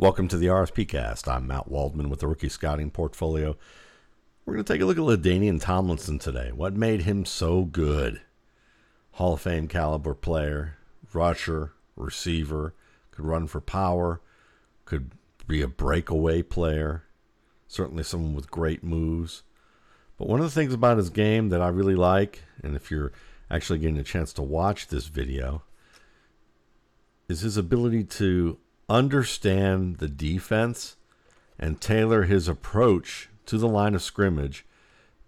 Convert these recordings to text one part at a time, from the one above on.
Welcome to the RSP cast. I'm Matt Waldman with the Rookie Scouting Portfolio. We're going to take a look at LaDainian Tomlinson today. What made him so good? Hall of Fame caliber player, rusher, receiver, could run for power, could be a breakaway player, certainly someone with great moves. But one of the things about his game that I really like, and if you're actually getting a chance to watch this video, is his ability to understand the defense and tailor his approach to the line of scrimmage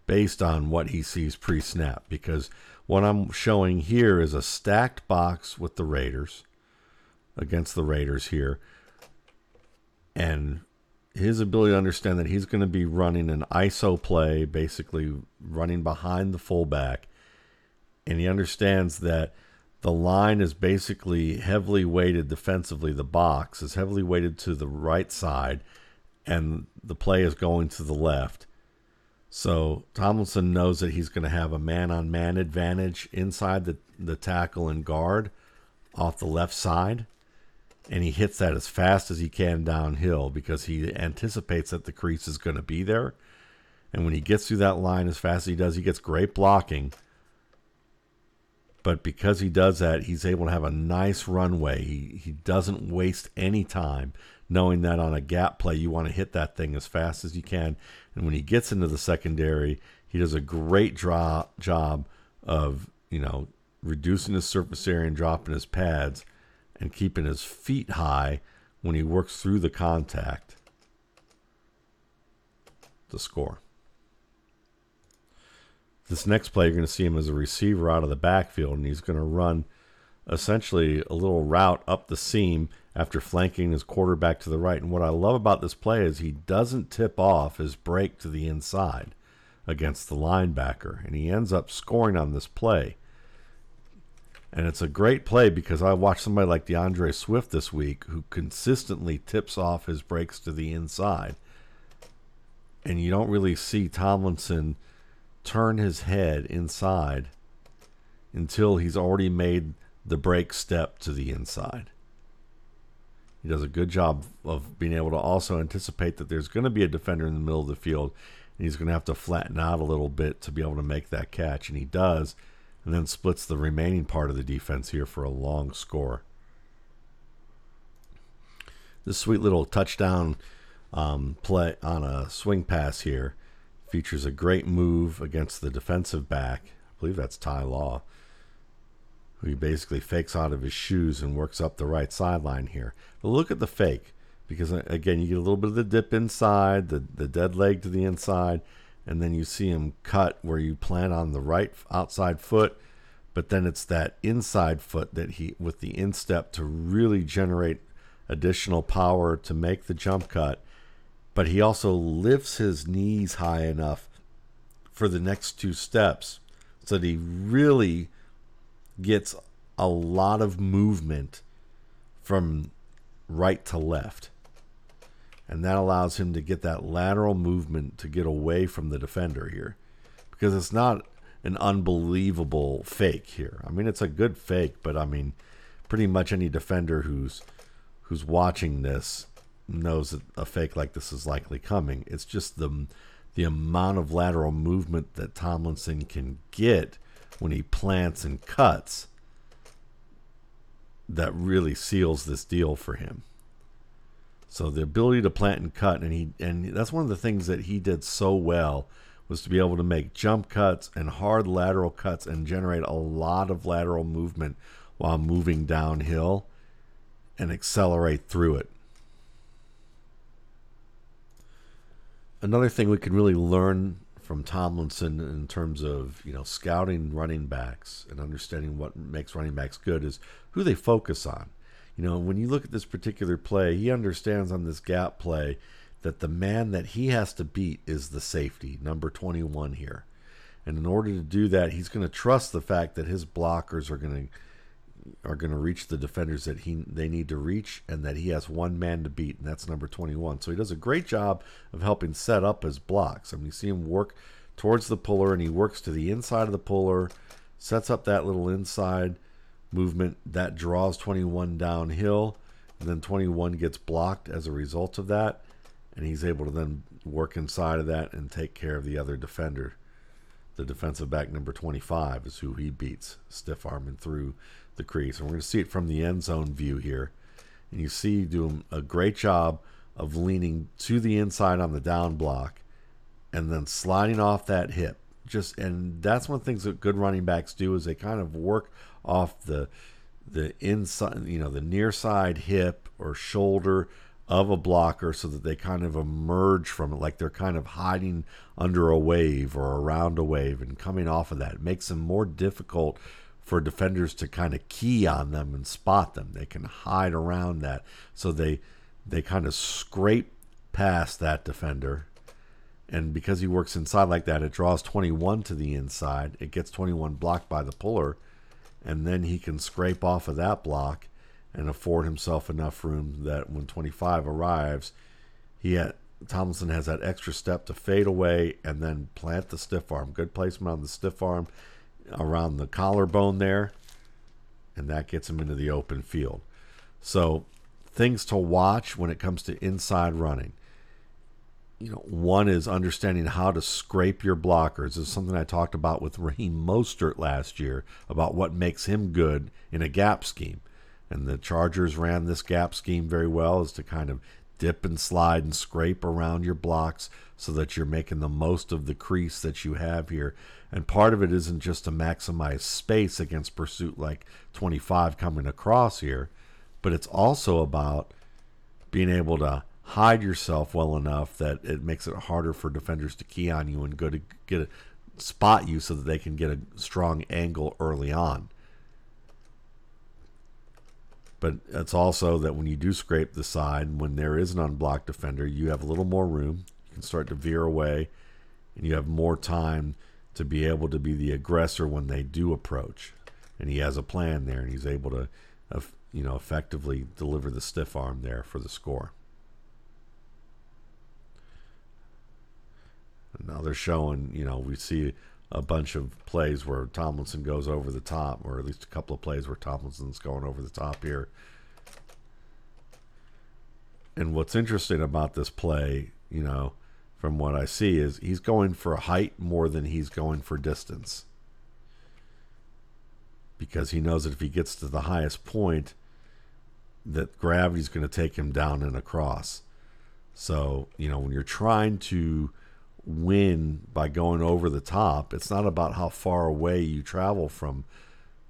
based on what he sees pre snap. Because what I'm showing here is a stacked box with the Raiders against the Raiders here. And his ability to understand that he's going to be running an ISO play, basically running behind the fullback. And he understands that the line is basically heavily weighted defensively. The box is heavily weighted to the right side, and the play is going to the left. So Tomlinson knows that he's going to have a man on man advantage inside the, the tackle and guard off the left side. And he hits that as fast as he can downhill because he anticipates that the crease is going to be there. And when he gets through that line as fast as he does, he gets great blocking but because he does that, he's able to have a nice runway. He he doesn't waste any time, knowing that on a gap play you want to hit that thing as fast as you can. And when he gets into the secondary, he does a great draw, job of you know reducing his surface area and dropping his pads, and keeping his feet high when he works through the contact to score. This next play, you're going to see him as a receiver out of the backfield, and he's going to run essentially a little route up the seam after flanking his quarterback to the right. And what I love about this play is he doesn't tip off his break to the inside against the linebacker, and he ends up scoring on this play. And it's a great play because I watched somebody like D'Andre Swift this week who consistently tips off his breaks to the inside. And you don't really see Tomlinson turn his head inside until he's already made the break step to the inside. He does a good job of being able to also anticipate that there's going to be a defender in the middle of the field and he's going to have to flatten out a little bit to be able to make that catch. And he does, and then splits the remaining part of the defense here for a long score. This sweet little touchdown um, play on a swing pass here features a great move against the defensive back. I believe that's Ty Law, who he basically fakes out of his shoes and works up the right sideline here. But look at the fake, because uh, again, you get a little bit of the dip inside, the, the dead leg to the inside, and then you see him cut where you plan on the right outside foot, but then it's that inside foot that he, with the instep to really generate additional power to make the jump cut but he also lifts his knees high enough for the next two steps so that he really gets a lot of movement from right to left. And that allows him to get that lateral movement to get away from the defender here. Because it's not an unbelievable fake here. I mean, it's a good fake, but I mean, pretty much any defender who's who's watching this knows that a fake like this is likely coming. It's just the the amount of lateral movement that Tomlinson can get when he plants and cuts that really seals this deal for him. So the ability to plant and cut and he and that's one of the things that he did so well was to be able to make jump cuts and hard lateral cuts and generate a lot of lateral movement while moving downhill and accelerate through it. Another thing we can really learn from Tomlinson in terms of you know scouting running backs and understanding what makes running backs good is who they focus on. You know, when you look at this particular play, he understands on this gap play that the man that he has to beat is the safety, number 21 here. And in order to do that, he's going to trust the fact that his blockers are going to are going to reach the defenders that he they need to reach and that he has one man to beat and that's number 21 so he does a great job of helping set up his blocks I mean you see him work towards the puller and he works to the inside of the puller sets up that little inside movement that draws 21 downhill And then 21 gets blocked as a result of that, and he's able to then work inside of that and take care of the other defender. The defensive back number 25 is who he beats, stiff arming through the crease. And we're going to see it from the end zone view here. And you see doing a great job of leaning to the inside on the down block and then sliding off that hip. Just and that's one of the things that good running backs do is they kind of work off the the inside, you know, the near side hip or shoulder of a blocker so that they kind of emerge from it like they're kind of hiding under a wave or around a wave and coming off of that. It makes them more difficult for defenders to kind of key on them and spot them. They can hide around that. So they they kind of scrape past that defender. And because he works inside like that, it draws 21 to the inside. It gets 21 blocked by the puller and then he can scrape off of that block and afford himself enough room that when 25 arrives, he had, Tomlinson has that extra step to fade away and then plant the stiff arm. Good placement on the stiff arm around the collarbone there, and that gets him into the open field. So, things to watch when it comes to inside running you know, one is understanding how to scrape your blockers. This is something I talked about with Raheem Mostert last year about what makes him good in a gap scheme. And the Chargers ran this gap scheme very well is to kind of dip and slide and scrape around your blocks so that you're making the most of the crease that you have here. And part of it isn't just to maximize space against pursuit like 25 coming across here, but it's also about being able to hide yourself well enough that it makes it harder for defenders to key on you and go to get a spot you so that they can get a strong angle early on. But it's also that when you do scrape the side, when there is an unblocked defender, you have a little more room. You can start to veer away, and you have more time to be able to be the aggressor when they do approach. And he has a plan there, and he's able to, uh, you know, effectively deliver the stiff arm there for the score. Now they're showing, you know, we see a bunch of plays where Tomlinson goes over the top, or at least a couple of plays where Tomlinson's going over the top here. And what's interesting about this play, you know, from what I see, is he's going for height more than he's going for distance. Because he knows that if he gets to the highest point, that gravity's going to take him down and across. So, you know, when you're trying to win by going over the top. It's not about how far away you travel from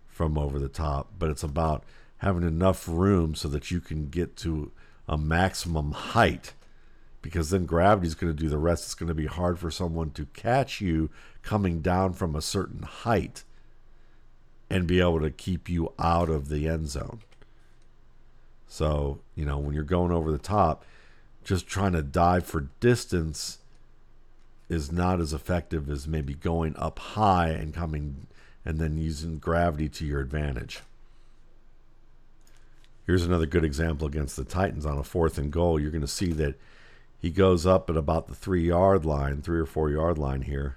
from over the top, but it's about having enough room so that you can get to a maximum height because then gravity is going to do the rest. It's going to be hard for someone to catch you coming down from a certain height and be able to keep you out of the end zone. So, you know, when you're going over the top, just trying to dive for distance is not as effective as maybe going up high and coming and then using gravity to your advantage. Here's another good example against the Titans on a fourth and goal. You're going to see that he goes up at about the three yard line, three or four yard line here.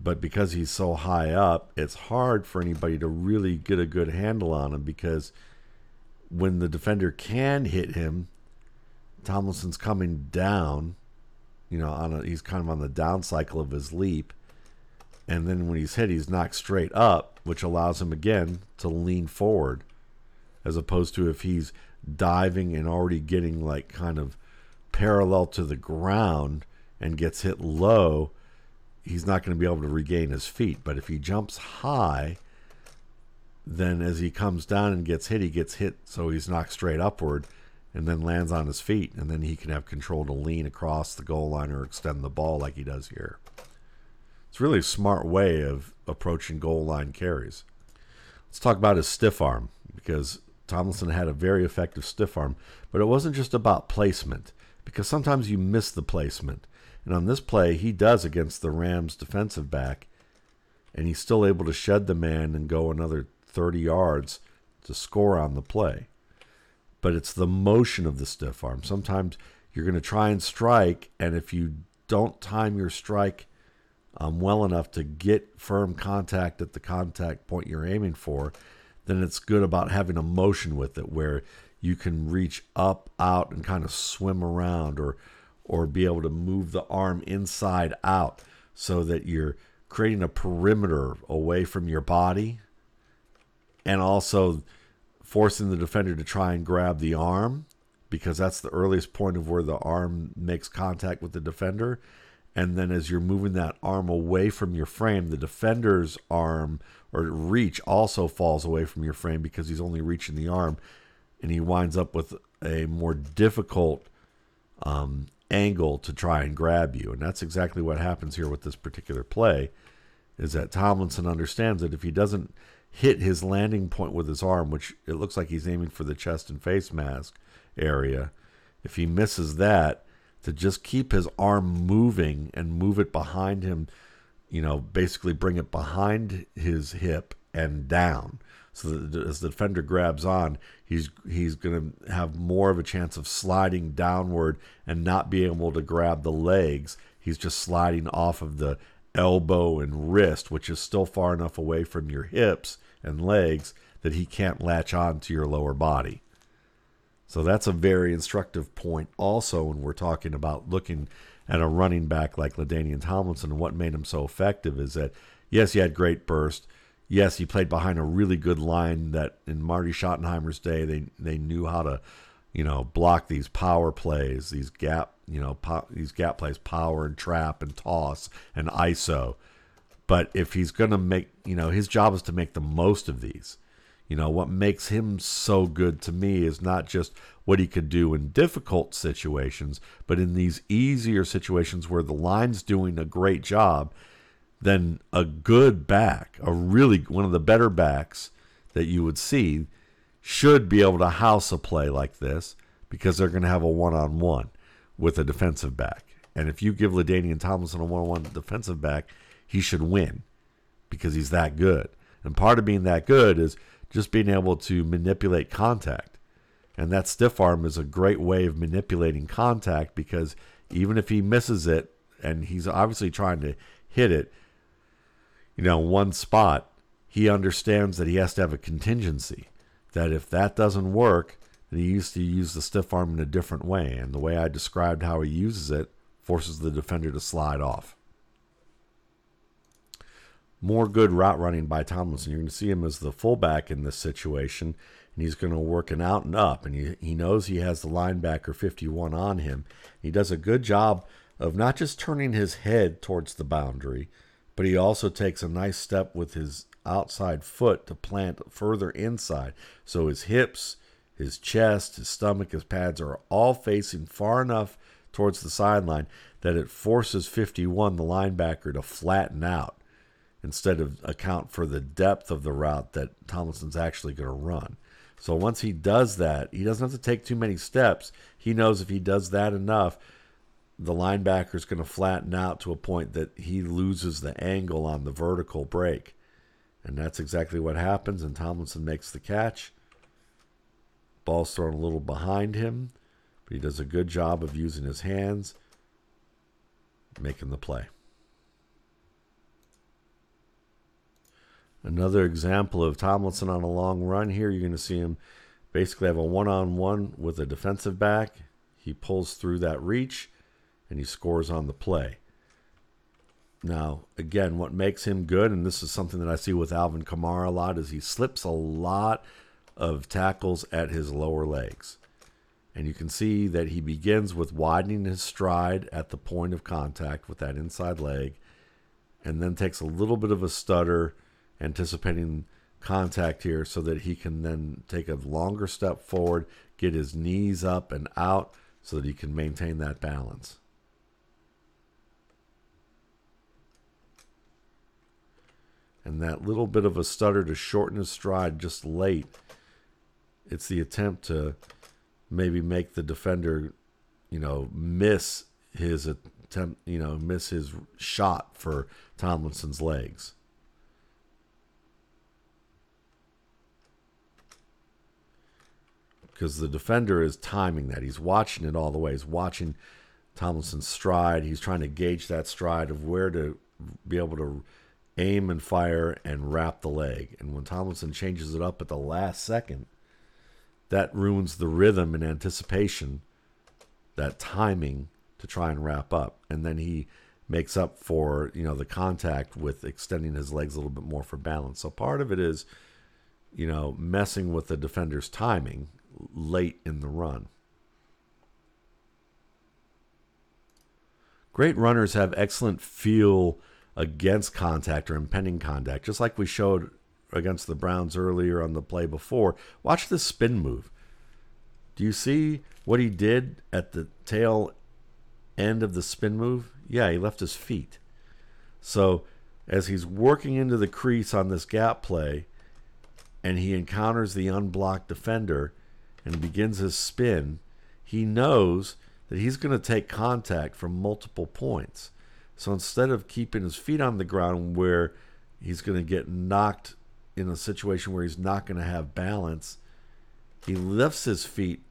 But because he's so high up, it's hard for anybody to really get a good handle on him because when the defender can hit him, Tomlinson's coming down you know, on a, he's kind of on the down cycle of his leap. And then when he's hit, he's knocked straight up, which allows him again to lean forward, as opposed to if he's diving and already getting like kind of parallel to the ground and gets hit low, he's not going to be able to regain his feet. But if he jumps high, then as he comes down and gets hit, he gets hit so he's knocked straight upward and then lands on his feet, and then he can have control to lean across the goal line or extend the ball like he does here. It's really a smart way of approaching goal line carries. Let's talk about his stiff arm because Tomlinson had a very effective stiff arm, but it wasn't just about placement because sometimes you miss the placement. And on this play, he does against the Rams defensive back, and he's still able to shed the man and go another 30 yards to score on the play but it's the motion of the stiff arm. Sometimes you're going to try and strike, and if you don't time your strike um, well enough to get firm contact at the contact point you're aiming for, then it's good about having a motion with it where you can reach up, out, and kind of swim around, or or be able to move the arm inside out, so that you're creating a perimeter away from your body, and also forcing the defender to try and grab the arm because that's the earliest point of where the arm makes contact with the defender. And then as you're moving that arm away from your frame, the defender's arm or reach also falls away from your frame because he's only reaching the arm and he winds up with a more difficult um, angle to try and grab you. And that's exactly what happens here with this particular play is that Tomlinson understands that if he doesn't hit his landing point with his arm, which it looks like he's aiming for the chest and face mask area, if he misses that, to just keep his arm moving and move it behind him, you know, basically bring it behind his hip and down. So that as the defender grabs on, he's he's going to have more of a chance of sliding downward and not being able to grab the legs. He's just sliding off of the elbow and wrist, which is still far enough away from your hips and legs that he can't latch on to your lower body. So that's a very instructive point also when we're talking about looking at a running back like LaDainian Tomlinson and what made him so effective is that yes, he had great burst. Yes, he played behind a really good line that in Marty Schottenheimer's day they they knew how to, you know, block these power plays, these gap, you know, po- these gap plays, power and trap and toss and ISO. But if he's going to make, you know, his job is to make the most of these. You know, what makes him so good to me is not just what he could do in difficult situations, but in these easier situations where the line's doing a great job, then a good back, a really one of the better backs that you would see, should be able to house a play like this because they're going to have a one on one with a defensive back. And if you give LaDainian Tomlinson a one on one defensive back, he should win because he's that good. And part of being that good is just being able to manipulate contact. And that stiff arm is a great way of manipulating contact because even if he misses it, and he's obviously trying to hit it, you know, one spot, he understands that he has to have a contingency. That if that doesn't work, then he used to use the stiff arm in a different way. And the way I described how he uses it forces the defender to slide off more good route running by Tomlinson. You're going to see him as the fullback in this situation, and he's going to work an out and up. And he, he knows he has the linebacker 51 on him. He does a good job of not just turning his head towards the boundary, but he also takes a nice step with his outside foot to plant further inside. So his hips, his chest, his stomach, his pads are all facing far enough towards the sideline that it forces 51, the linebacker, to flatten out instead of account for the depth of the route that Tomlinson's actually going to run. So once he does that, he doesn't have to take too many steps. He knows if he does that enough, the linebacker is going to flatten out to a point that he loses the angle on the vertical break. And that's exactly what happens. And Tomlinson makes the catch. Ball's thrown a little behind him, but he does a good job of using his hands, making the play. Another example of Tomlinson on a long run here. You're going to see him basically have a one on one with a defensive back. He pulls through that reach and he scores on the play. Now, again, what makes him good, and this is something that I see with Alvin Kamara a lot, is he slips a lot of tackles at his lower legs. And you can see that he begins with widening his stride at the point of contact with that inside leg, and then takes a little bit of a stutter anticipating contact here so that he can then take a longer step forward, get his knees up and out so that he can maintain that balance. And that little bit of a stutter to shorten his stride just late, it's the attempt to maybe make the defender, you know, miss his attempt, you know, miss his shot for Tomlinson's legs. Because the defender is timing that. He's watching it all the way. He's watching Tomlinson's stride. He's trying to gauge that stride of where to be able to aim and fire and wrap the leg. And when Tomlinson changes it up at the last second, that ruins the rhythm and anticipation, that timing to try and wrap up. And then he makes up for, you know, the contact with extending his legs a little bit more for balance. So part of it is, you know, messing with the defender's timing late in the run. Great runners have excellent feel against contact or impending contact, just like we showed against the Browns earlier on the play before. Watch this spin move. Do you see what he did at the tail end of the spin move? Yeah, he left his feet. So as he's working into the crease on this gap play and he encounters the unblocked defender and begins his spin, he knows that he's going to take contact from multiple points. So instead of keeping his feet on the ground where he's going to get knocked in a situation where he's not going to have balance, he lifts his feet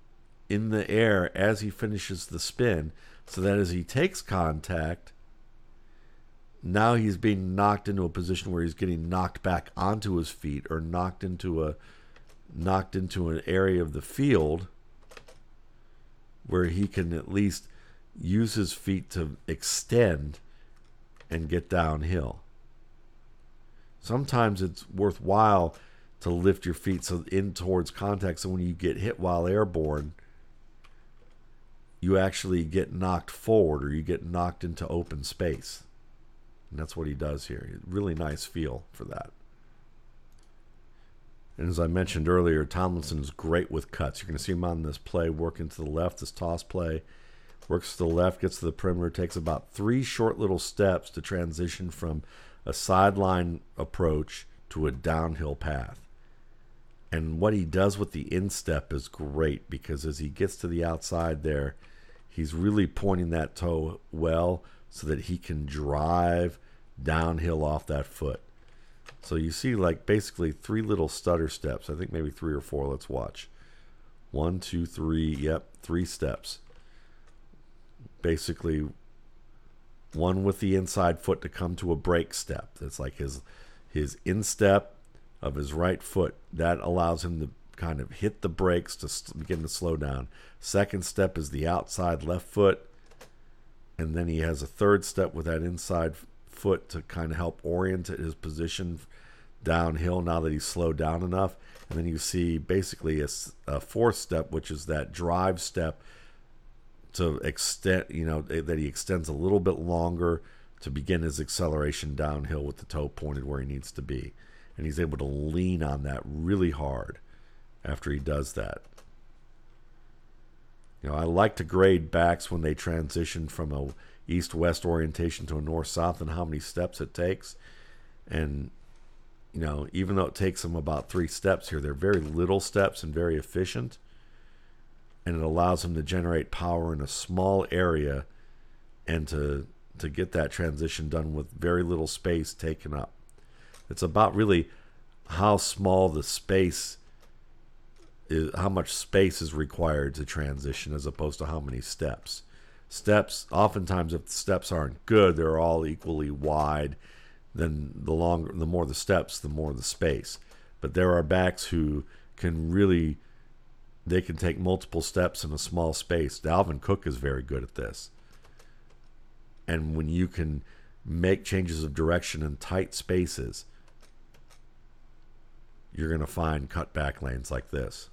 in the air as he finishes the spin so that as he takes contact, now he's being knocked into a position where he's getting knocked back onto his feet or knocked into a knocked into an area of the field where he can at least use his feet to extend and get downhill. Sometimes it's worthwhile to lift your feet so in towards contact so when you get hit while airborne you actually get knocked forward or you get knocked into open space. And that's what he does here. Really nice feel for that. And as I mentioned earlier, Tomlinson is great with cuts. You're going to see him on this play working to the left, this toss play. Works to the left, gets to the perimeter, takes about three short little steps to transition from a sideline approach to a downhill path. And what he does with the instep is great because as he gets to the outside there, he's really pointing that toe well so that he can drive downhill off that foot. So you see like basically three little stutter steps. I think maybe three or four. Let's watch. One, two, three. Yep, three steps. Basically, one with the inside foot to come to a break step. That's like his his instep of his right foot. That allows him to kind of hit the brakes to begin to slow down. Second step is the outside left foot, and then he has a third step with that inside foot to kind of help orient his position downhill now that he's slowed down enough. And then you see basically a, a fourth step, which is that drive step to extend, you know, that he extends a little bit longer to begin his acceleration downhill with the toe pointed where he needs to be. And he's able to lean on that really hard after he does that. You know, I like to grade backs when they transition from a east-west orientation to a north-south and how many steps it takes. And you know, even though it takes them about three steps here, they're very little steps and very efficient. And it allows them to generate power in a small area and to to get that transition done with very little space taken up. It's about really how small the space is how much space is required to transition as opposed to how many steps. Steps, oftentimes, if the steps aren't good, they're all equally wide. Then the longer, the more the steps, the more the space. But there are backs who can really, they can take multiple steps in a small space. Dalvin Cook is very good at this. And when you can make changes of direction in tight spaces, you're going to find cutback lanes like this.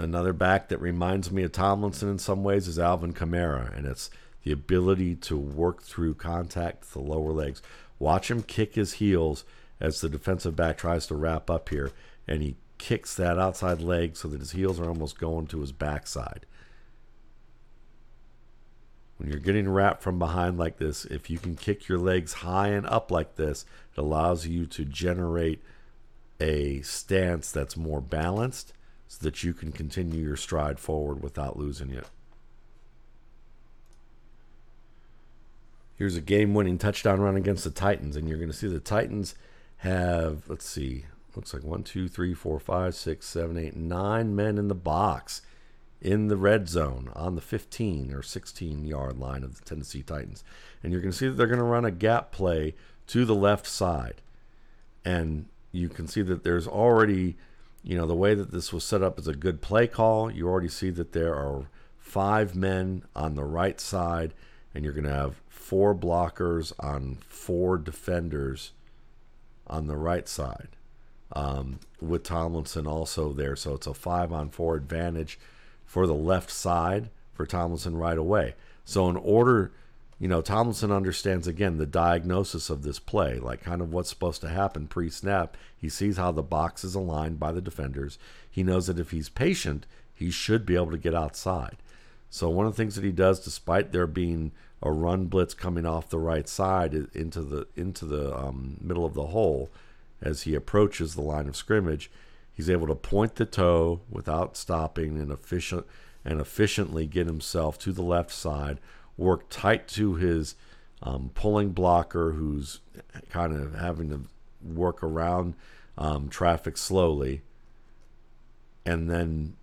Another back that reminds me of Tomlinson in some ways is Alvin Kamara, and it's the ability to work through contact with the lower legs. Watch him kick his heels as the defensive back tries to wrap up here, and he kicks that outside leg so that his heels are almost going to his backside. When you're getting wrapped from behind like this, if you can kick your legs high and up like this, it allows you to generate a stance that's more balanced so that you can continue your stride forward without losing it. Here's a game winning touchdown run against the Titans, and you're going to see the Titans have, let's see, looks like one, two, three, four, five, six, seven, eight, nine men in the box. in the red zone on the 15 or 16 yard line of the Tennessee Titans. And you're going to see that they're going to run a gap play to the left side. And you can see that there's already, you know, the way that this was set up is a good play call. You already see that there are five men on the right side, and you're going to have four blockers on four defenders on the right side. Um, with Tomlinson also there, so it's a five on four advantage for the left side for Tomlinson right away. So in order, you know, Tomlinson understands again the diagnosis of this play, like kind of what's supposed to happen pre-snap. He sees how the box is aligned by the defenders. He knows that if he's patient, he should be able to get outside. So one of the things that he does, despite there being a run blitz coming off the right side into the into the um, middle of the hole, as he approaches the line of scrimmage, he's able to point the toe without stopping and efficient and efficiently get himself to the left side, work tight to his um, pulling blocker, who's kind of having to work around um, traffic slowly, and then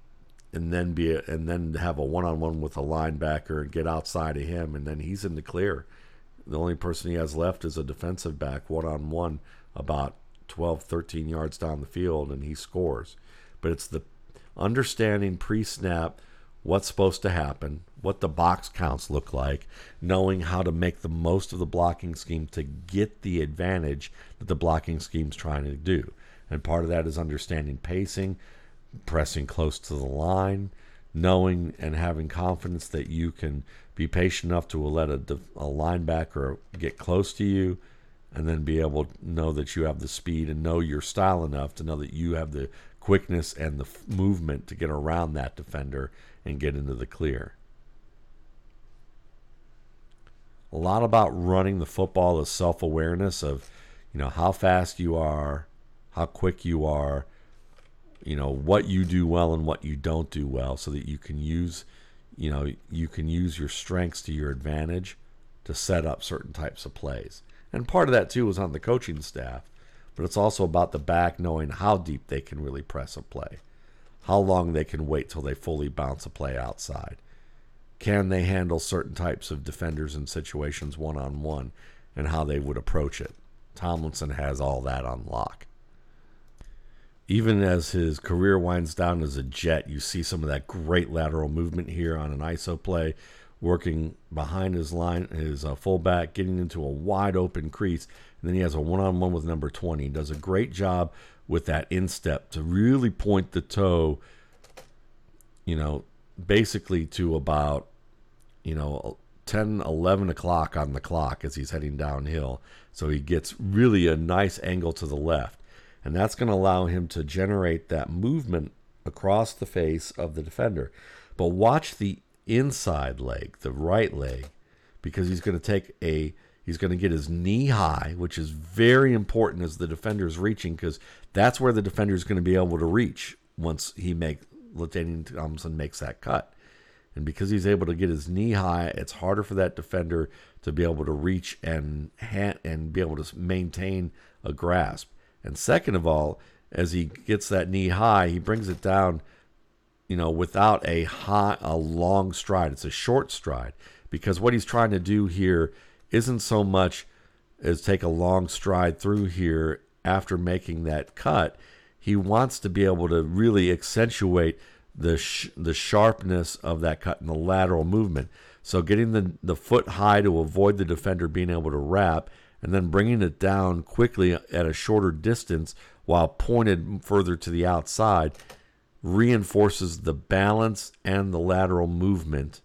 and then be a, and then have a one-on-one with a linebacker and get outside of him and then he's in the clear. The only person he has left is a defensive back one-on-one about 12 13 yards down the field and he scores. But it's the understanding pre-snap what's supposed to happen what the box counts look like knowing how to make the most of the blocking scheme to get the advantage that the blocking scheme's trying to do. And part of that is understanding pacing pressing close to the line, knowing and having confidence that you can be patient enough to let a, a linebacker get close to you and then be able to know that you have the speed and know your style enough to know that you have the quickness and the f- movement to get around that defender and get into the clear. A lot about running the football is self awareness of, you know, how fast you are, how quick you are, you know what you do well and what you don't do well so that you can use you know you can use your strengths to your advantage to set up certain types of plays and part of that too was on the coaching staff but it's also about the back knowing how deep they can really press a play. How long they can wait till they fully bounce a play outside. Can they handle certain types of defenders in situations one on one and how they would approach it? Tomlinson has all that on lock. Even as his career winds down as a Jet, you see some of that great lateral movement here on an ISO play, working behind his line, his uh, fullback, getting into a wide open crease. And then he has a one on one with number 20. He does a great job with that instep to really point the toe, you know, basically to about, you know, 10, 11 o'clock on the clock as he's heading downhill. So he gets really a nice angle to the left and that's going to allow him to generate that movement across the face of the defender. But watch the inside leg, the right leg, because he's going to take a he's going to get his knee high, which is very important as the defender is reaching because that's where the defender is going to be able to reach once he make LaDainian Thompson makes that cut. And because he's able to get his knee high, it's harder for that defender to be able to reach and hand, and be able to maintain a grasp. And second of all, as he gets that knee high, he brings it down, you know, without a high, a long stride. It's a short stride because what he's trying to do here isn't so much as take a long stride through here after making that cut. He wants to be able to really accentuate the sh- the sharpness of that cut and the lateral movement. So getting the the foot high to avoid the defender being able to wrap and then bringing it down quickly at a shorter distance while pointed further to the outside reinforces the balance and the lateral movement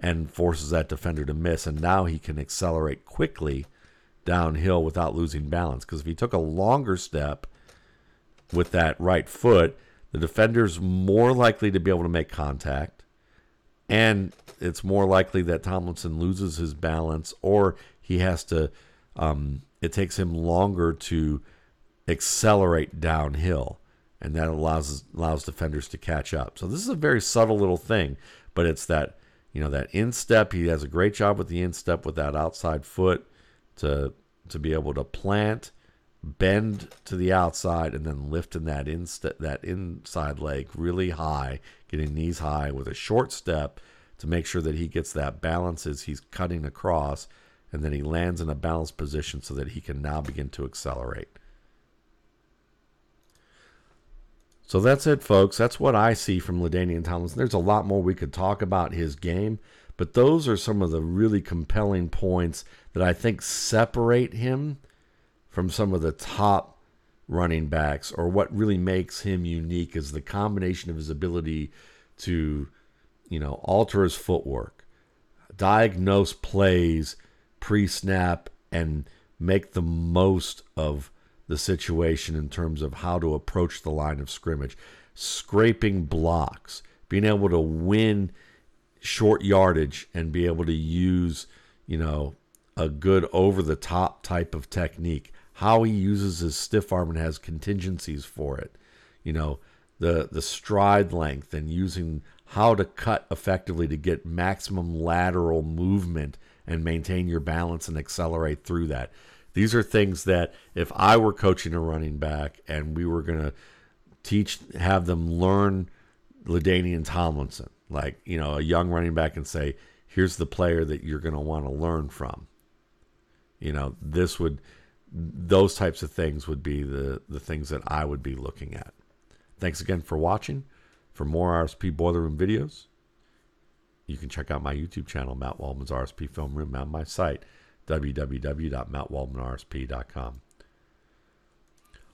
and forces that defender to miss. And now he can accelerate quickly downhill without losing balance. Because if he took a longer step with that right foot, the defender's more likely to be able to make contact. And it's more likely that Tomlinson loses his balance or he has to um, it takes him longer to accelerate downhill, and that allows allows defenders to catch up. So this is a very subtle little thing, but it's that you know that instep. He has a great job with the instep with that outside foot to to be able to plant bend to the outside and then lifting that inst- that inside leg really high, getting knees high with a short step to make sure that he gets that balance as he's cutting across and then he lands in a balanced position so that he can now begin to accelerate. So that's it, folks. That's what I see from LaDainian Tomlinson. There's a lot more we could talk about his game, but those are some of the really compelling points that I think separate him from some of the top running backs, or what really makes him unique is the combination of his ability to, you know, alter his footwork, diagnose plays pre-snap, and make the most of the situation in terms of how to approach the line of scrimmage, scraping blocks, being able to win short yardage and be able to use, you know, a good over the top type of technique how he uses his stiff arm and has contingencies for it. You know, the the stride length and using how to cut effectively to get maximum lateral movement and maintain your balance and accelerate through that. These are things that if I were coaching a running back and we were going to teach have them learn LaDainian Tomlinson, like, you know, a young running back and say, here's the player that you're going to want to learn from. You know, this would those types of things would be the, the things that I would be looking at. Thanks again for watching. For more RSP Boiler Room videos, you can check out my YouTube channel, Matt Waldman's RSP Film Room, and my site, www.mattwaldmanrsp.com.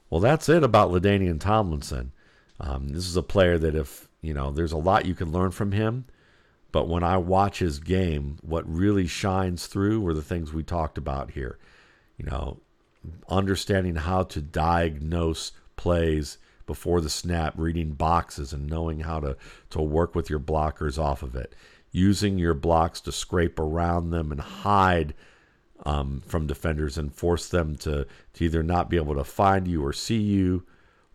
Well, that's it about LaDainian Tomlinson. Um, this is a player that if, you know, there's a lot you can learn from him. But when I watch his game, what really shines through were the things we talked about here. You know, understanding how to diagnose plays before the snap, reading boxes and knowing how to, to work with your blockers off of it, using your blocks to scrape around them and hide um, from defenders and force them to, to either not be able to find you or see you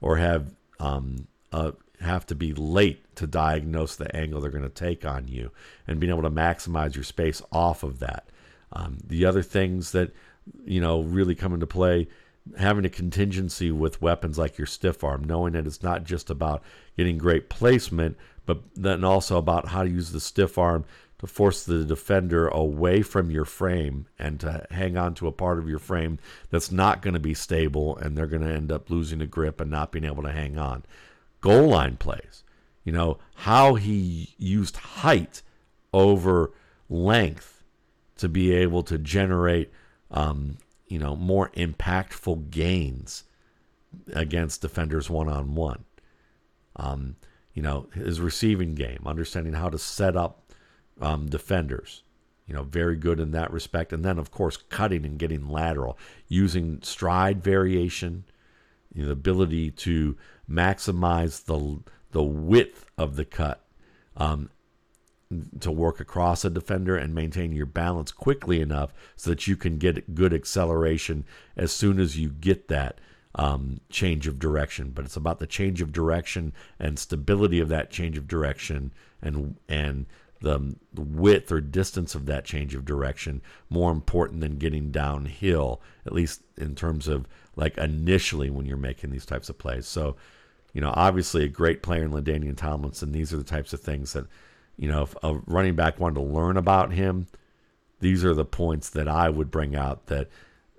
or have um, uh, have to be late to diagnose the angle they're going to take on you and being able to maximize your space off of that. Um, the other things that you know, really come into play. Having a contingency with weapons like your stiff arm, knowing that it's not just about getting great placement, but then also about how to use the stiff arm to force the defender away from your frame and to hang on to a part of your frame that's not going to be stable and they're going to end up losing a grip and not being able to hang on. Goal line plays, you know, how he used height over length to be able to generate um, you know, more impactful gains against defenders one on one. You know, his receiving game, understanding how to set up um, defenders, you know, very good in that respect. And then, of course, cutting and getting lateral, using stride variation, you know, the ability to maximize the the width of the cut um, to work across a defender and maintain your balance quickly enough so that you can get good acceleration as soon as you get that um, change of direction. But it's about the change of direction and stability of that change of direction and and Um, the width or distance of that change of direction more important than getting downhill, at least in terms of like initially when you're making these types of plays. So, you know, obviously a great player in LaDainian Tomlinson. These are the types of things that you know, if a running back wanted to learn about him, these are the points that I would bring out that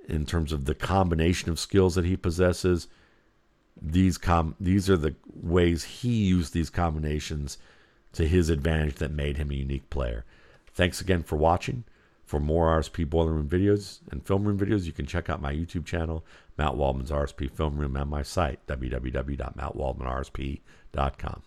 in terms of the combination of skills that he possesses, these com these are the ways he used these combinations to his advantage that made him a unique player. Thanks again for watching. For more RSP Boiler Room videos and film room videos, you can check out my YouTube channel, Matt Waldman's RSP Film Room, and my site, www.mattwaldmanrsp.com.